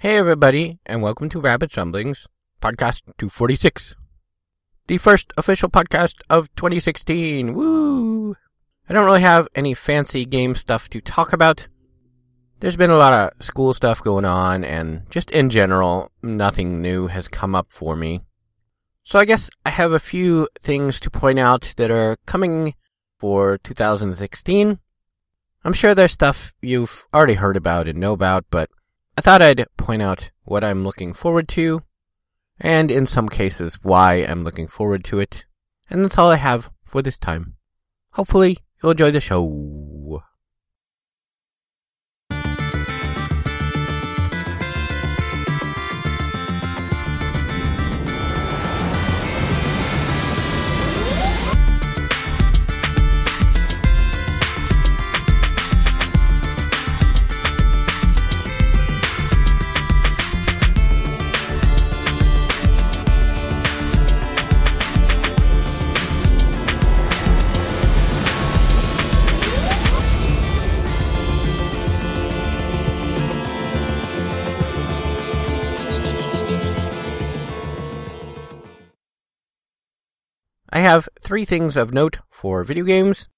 Hey, everybody, and welcome to Rabbit Ramblings, podcast 246. The first official podcast of 2016. Woo! I don't really have any fancy game stuff to talk about. There's been a lot of school stuff going on, and just in general, nothing new has come up for me. So I guess I have a few things to point out that are coming for 2016. I'm sure there's stuff you've already heard about and know about, but I thought I'd point out what I'm looking forward to, and in some cases why I'm looking forward to it. And that's all I have for this time. Hopefully, you'll enjoy the show. I have three things of note for video games,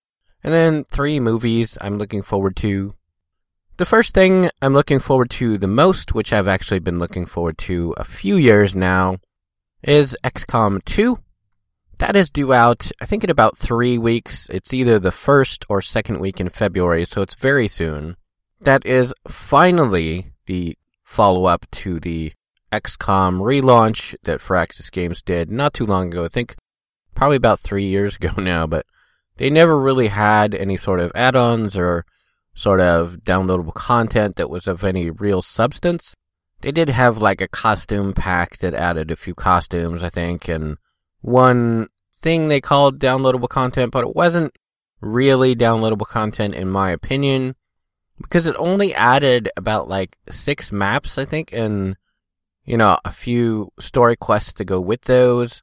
and then three movies I'm looking forward to. The first thing I'm looking forward to the most, which I've actually been looking forward to a few years now, is XCOM 2. That is due out, I think, in about three weeks. It's either the first or second week in February, so it's very soon. That is finally the follow up to the XCOM relaunch that Firaxis Games did not too long ago. I think probably about three years ago now, but they never really had any sort of add-ons or sort of downloadable content that was of any real substance. They did have like a costume pack that added a few costumes, I think, and one thing they called downloadable content, but it wasn't really downloadable content in my opinion because it only added about like six maps, I think, and you know, a few story quests to go with those.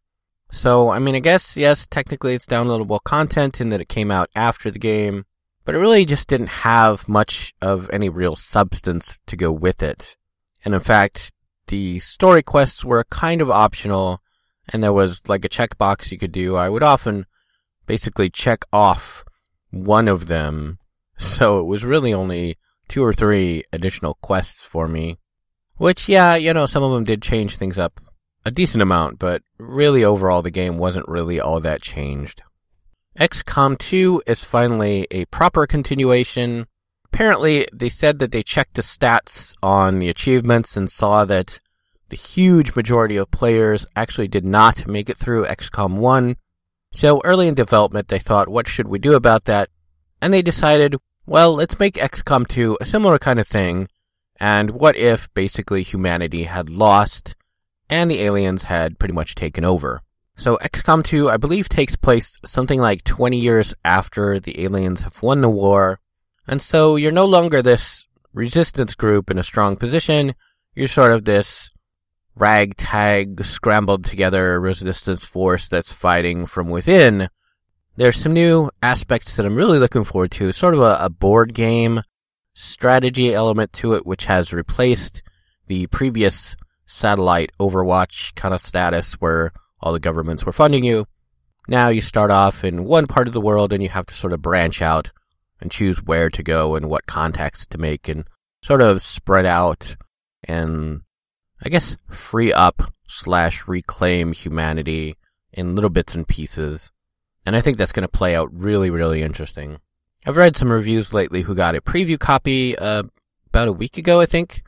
So, I mean, I guess, yes, technically it's downloadable content in that it came out after the game, but it really just didn't have much of any real substance to go with it. And in fact, the story quests were kind of optional, and there was like a checkbox you could do. I would often basically check off one of them, so it was really only two or three additional quests for me. Which, yeah, you know, some of them did change things up a decent amount, but really overall the game wasn't really all that changed. XCOM 2 is finally a proper continuation. Apparently, they said that they checked the stats on the achievements and saw that the huge majority of players actually did not make it through XCOM 1. So early in development, they thought, what should we do about that? And they decided, well, let's make XCOM 2 a similar kind of thing. And what if basically humanity had lost and the aliens had pretty much taken over. So XCOM 2, I believe, takes place something like 20 years after the aliens have won the war. And so you're no longer this resistance group in a strong position. You're sort of this ragtag, scrambled together resistance force that's fighting from within. There's some new aspects that I'm really looking forward to. Sort of a, a board game strategy element to it, which has replaced the previous satellite Overwatch kind of status where all the governments were funding you. Now you start off in one part of the world and you have to sort of branch out and choose where to go and what contacts to make and sort of spread out and I guess free up slash reclaim humanity in little bits and pieces. And I think that's going to play out really, really interesting. I've read some reviews lately who got a preview copy uh, about a week ago, I think,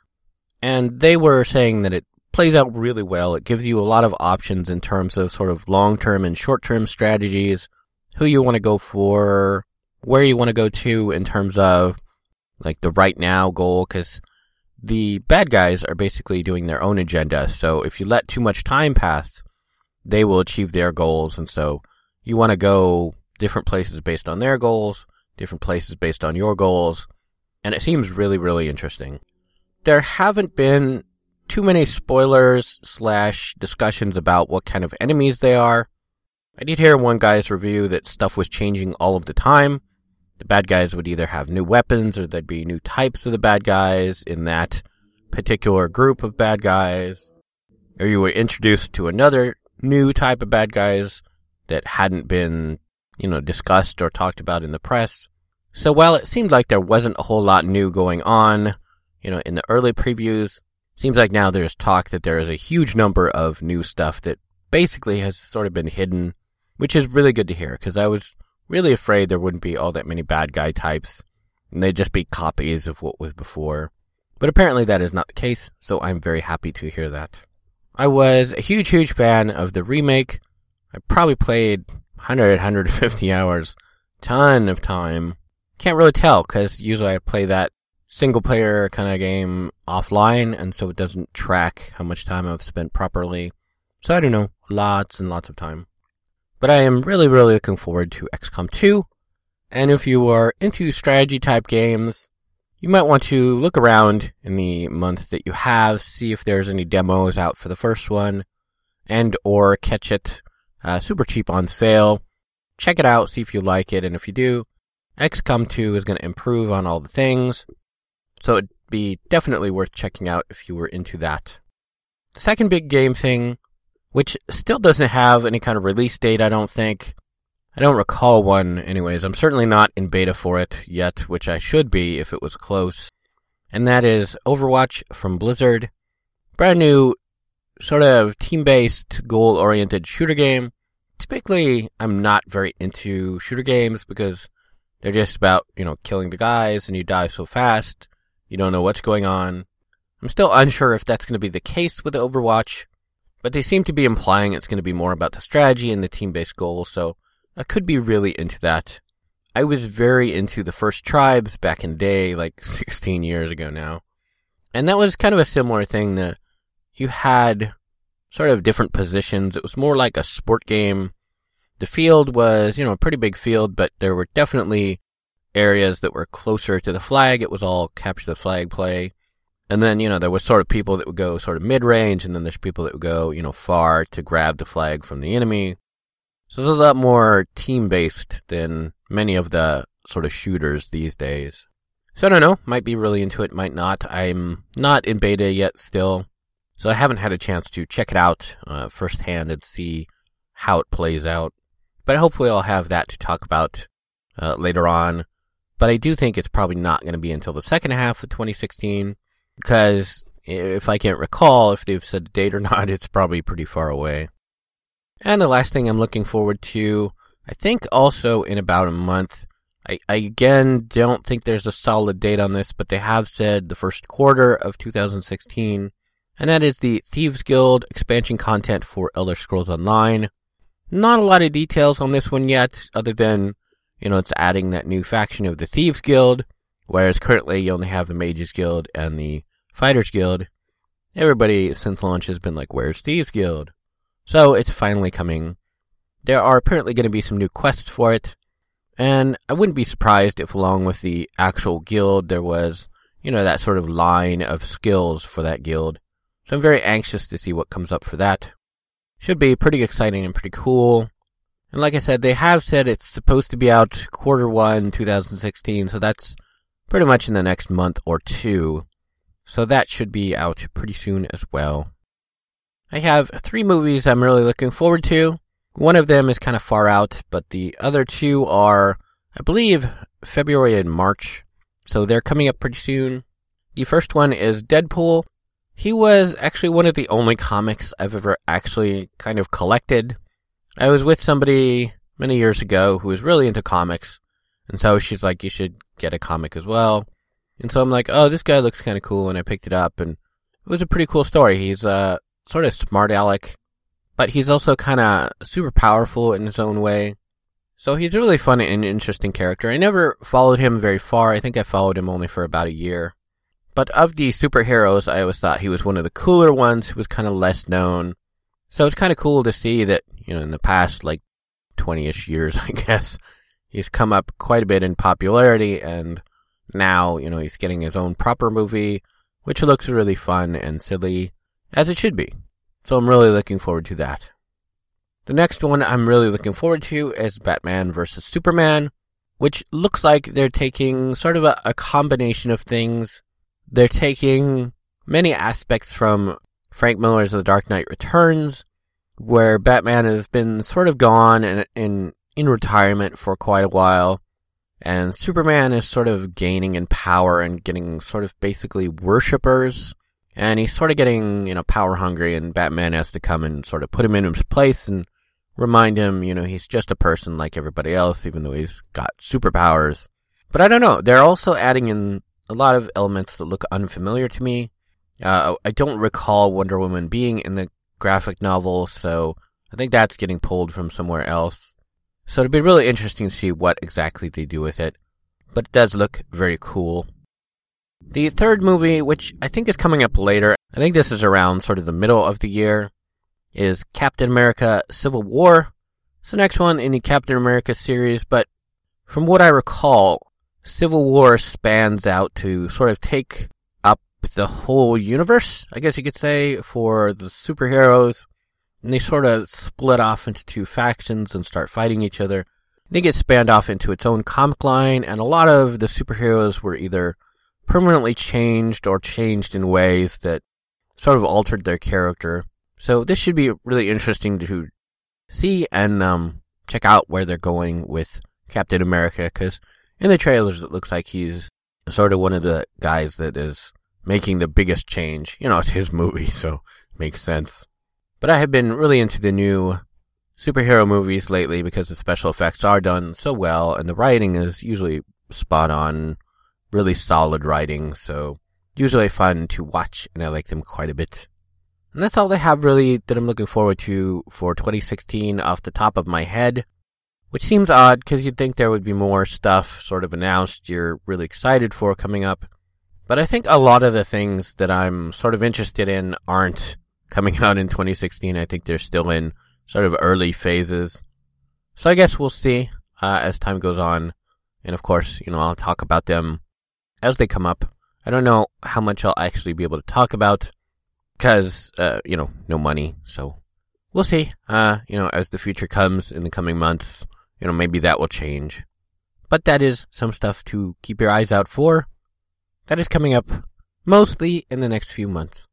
and they were saying that it plays out really well. It gives you a lot of options in terms of sort of long term and short term strategies, who you want to go for, where you want to go to in terms of like the right now goal, because the bad guys are basically doing their own agenda. So if you let too much time pass, they will achieve their goals. And so you want to go different places based on their goals, different places based on your goals. And it seems really, really interesting there haven't been too many spoilers slash discussions about what kind of enemies they are. I did hear one guy's review that stuff was changing all of the time. The bad guys would either have new weapons or there'd be new types of the bad guys in that particular group of bad guys, or you were introduced to another new type of bad guys that hadn't been, you know, discussed or talked about in the press. So while it seemed like there wasn't a whole lot new going on, you know, in the early previews, seems like now there's talk that there is a huge number of new stuff that basically has sort of been hidden, which is really good to hear because I was really afraid there wouldn't be all that many bad guy types and they'd just be copies of what was before. But apparently that is not the case, so I'm very happy to hear that. I was a huge, huge fan of the remake. I probably played 100, 150 hours, ton of time. Can't really tell because usually I play that single player kind of game offline, and so it doesn't track how much time I've spent properly. So I don't know, lots and lots of time. But I am really, really looking forward to XCOM 2. And if you are into strategy type games, you might want to look around in the month that you have, see if there's any demos out for the first one, and or catch it uh, super cheap on sale. Check it out, see if you like it, and if you do, XCOM 2 is going to improve on all the things, so it'd be definitely worth checking out if you were into that. The second big game thing, which still doesn't have any kind of release date, I don't think. I don't recall one, anyways. I'm certainly not in beta for it yet, which I should be if it was close. And that is Overwatch from Blizzard. Brand new, sort of team based, goal oriented shooter game. Typically, I'm not very into shooter games because they're just about, you know, killing the guys and you die so fast. You don't know what's going on. I'm still unsure if that's going to be the case with Overwatch, but they seem to be implying it's going to be more about the strategy and the team based goals, so I could be really into that. I was very into the first tribes back in the day, like 16 years ago now. And that was kind of a similar thing that you had sort of different positions. It was more like a sport game. The field was, you know, a pretty big field, but there were definitely areas that were closer to the flag. It was all capture the flag play. And then, you know, there was sort of people that would go sort of mid range, and then there's people that would go, you know, far to grab the flag from the enemy. So it's a lot more team based than many of the sort of shooters these days. So I don't know, might be really into it, might not. I'm not in beta yet still, so I haven't had a chance to check it out uh, firsthand and see how it plays out. But hopefully I'll have that to talk about uh, later on. But I do think it's probably not going to be until the second half of 2016 because if I can't recall if they've said a date or not, it's probably pretty far away. And the last thing I'm looking forward to, I think also in about a month. I, I again don't think there's a solid date on this, but they have said the first quarter of 2016. And that is the Thieves Guild expansion content for Elder Scrolls Online. Not a lot of details on this one yet, other than, you know, it's adding that new faction of the Thieves Guild, whereas currently you only have the Mages Guild and the Fighters Guild. Everybody since launch has been like, where's Thieves Guild? So it's finally coming. There are apparently going to be some new quests for it, and I wouldn't be surprised if along with the actual guild there was, you know, that sort of line of skills for that guild. So I'm very anxious to see what comes up for that. Should be pretty exciting and pretty cool. And like I said, they have said it's supposed to be out quarter one 2016, so that's pretty much in the next month or two. So that should be out pretty soon as well. I have three movies I'm really looking forward to. One of them is kind of far out, but the other two are, I believe, February and March. So they're coming up pretty soon. The first one is Deadpool. He was actually one of the only comics I've ever actually kind of collected. I was with somebody many years ago who was really into comics. And so she's like, you should get a comic as well. And so I'm like, oh, this guy looks kind of cool. And I picked it up and it was a pretty cool story. He's, uh, sort of smart aleck, but he's also kind of super powerful in his own way. So he's a really fun and interesting character. I never followed him very far. I think I followed him only for about a year. But of the superheroes, I always thought he was one of the cooler ones who was kind of less known. So it's kind of cool to see that, you know, in the past, like, 20-ish years, I guess, he's come up quite a bit in popularity and now, you know, he's getting his own proper movie, which looks really fun and silly as it should be. So I'm really looking forward to that. The next one I'm really looking forward to is Batman vs. Superman, which looks like they're taking sort of a, a combination of things. They're taking many aspects from Frank Miller's The Dark Knight Returns, where Batman has been sort of gone and in in retirement for quite a while, and Superman is sort of gaining in power and getting sort of basically worshippers, and he's sort of getting you know power hungry, and Batman has to come and sort of put him in his place and remind him, you know, he's just a person like everybody else, even though he's got superpowers. But I don't know. They're also adding in a lot of elements that look unfamiliar to me. Uh, I don't recall Wonder Woman being in the graphic novel, so I think that's getting pulled from somewhere else. So it'll be really interesting to see what exactly they do with it. But it does look very cool. The third movie, which I think is coming up later, I think this is around sort of the middle of the year, is Captain America Civil War. It's the next one in the Captain America series, but from what I recall, Civil War spans out to sort of take the whole universe, I guess you could say, for the superheroes. And they sort of split off into two factions and start fighting each other. They get spanned off into its own comic line, and a lot of the superheroes were either permanently changed or changed in ways that sort of altered their character. So this should be really interesting to see and um, check out where they're going with Captain America, because in the trailers, it looks like he's sort of one of the guys that is making the biggest change. You know, it's his movie, so makes sense. But I have been really into the new superhero movies lately because the special effects are done so well and the writing is usually spot on, really solid writing, so usually fun to watch and I like them quite a bit. And that's all I have really that I'm looking forward to for 2016 off the top of my head. Which seems odd because you'd think there would be more stuff sort of announced you're really excited for coming up. But I think a lot of the things that I'm sort of interested in aren't coming out in 2016. I think they're still in sort of early phases. So I guess we'll see uh, as time goes on. And of course, you know, I'll talk about them as they come up. I don't know how much I'll actually be able to talk about because, uh, you know, no money. So we'll see. Uh, you know, as the future comes in the coming months you know, maybe that will change. But that is some stuff to keep your eyes out for. That is coming up mostly in the next few months.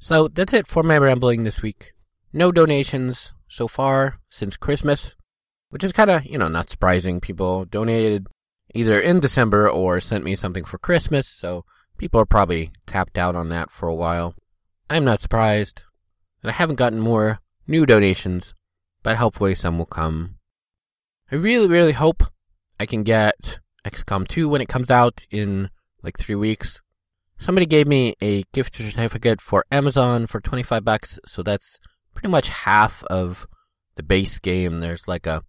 So that's it for my rambling this week. No donations so far since Christmas, which is kind of, you know, not surprising. People donated either in December or sent me something for Christmas, so people are probably tapped out on that for a while. I'm not surprised. And I haven't gotten more new donations, but hopefully some will come. I really, really hope I can get XCOM 2 when it comes out in like three weeks. Somebody gave me a gift certificate for Amazon for 25 bucks, so that's pretty much half of the base game. There's like a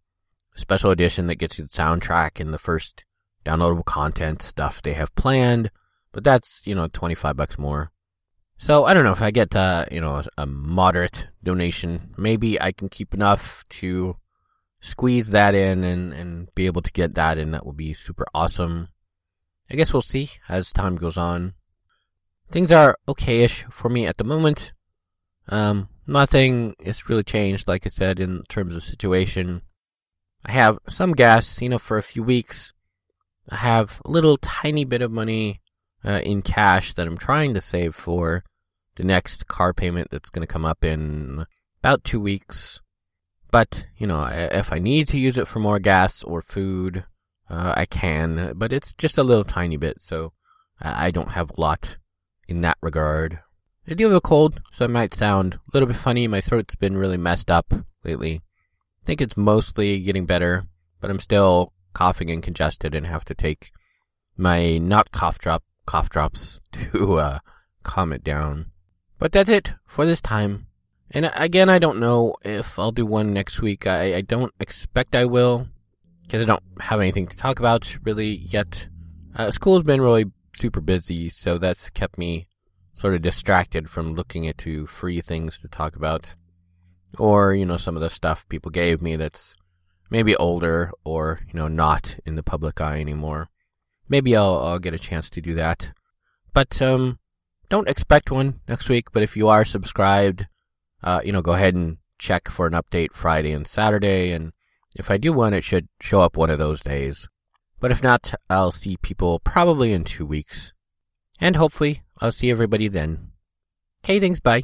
special edition that gets you the soundtrack and the first downloadable content stuff they have planned, but that's, you know, 25 bucks more. So I don't know if I get, uh, you know, a moderate donation, maybe I can keep enough to squeeze that in and, and be able to get that and That would be super awesome. I guess we'll see as time goes on. Things are okayish for me at the moment. Um, nothing has really changed, like I said, in terms of situation. I have some gas, you know, for a few weeks. I have a little tiny bit of money uh, in cash that I'm trying to save for the next car payment that's going to come up in about two weeks. But, you know, if I need to use it for more gas or food, uh, I can. But it's just a little tiny bit, so I don't have a lot in that regard. I do have a cold, so it might sound a little bit funny. My throat's been really messed up lately. I think it's mostly getting better, but I'm still coughing and congested and have to take my not cough drop cough drops to uh, calm it down. But that's it for this time. And again, I don't know if I'll do one next week. I, I don't expect I will, because I don't have anything to talk about really yet. Uh, school's been really super busy, so that's kept me sort of distracted from looking into free things to talk about. Or, you know, some of the stuff people gave me that's maybe older or, you know, not in the public eye anymore. Maybe I'll, I'll get a chance to do that. But, um, don't expect one next week, but if you are subscribed, uh, you know, go ahead and check for an update Friday and Saturday, and if I do one, it should show up one of those days. But if not, I'll see people probably in two weeks. And hopefully, I'll see everybody then. Okay, thanks, bye.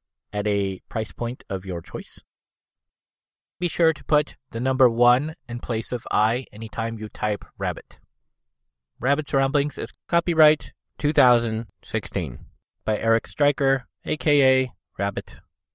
at a price point of your choice. Be sure to put the number 1 in place of I anytime you type rabbit. Rabbit's Ramblings is copyright 2016 by Eric Stryker, aka Rabbit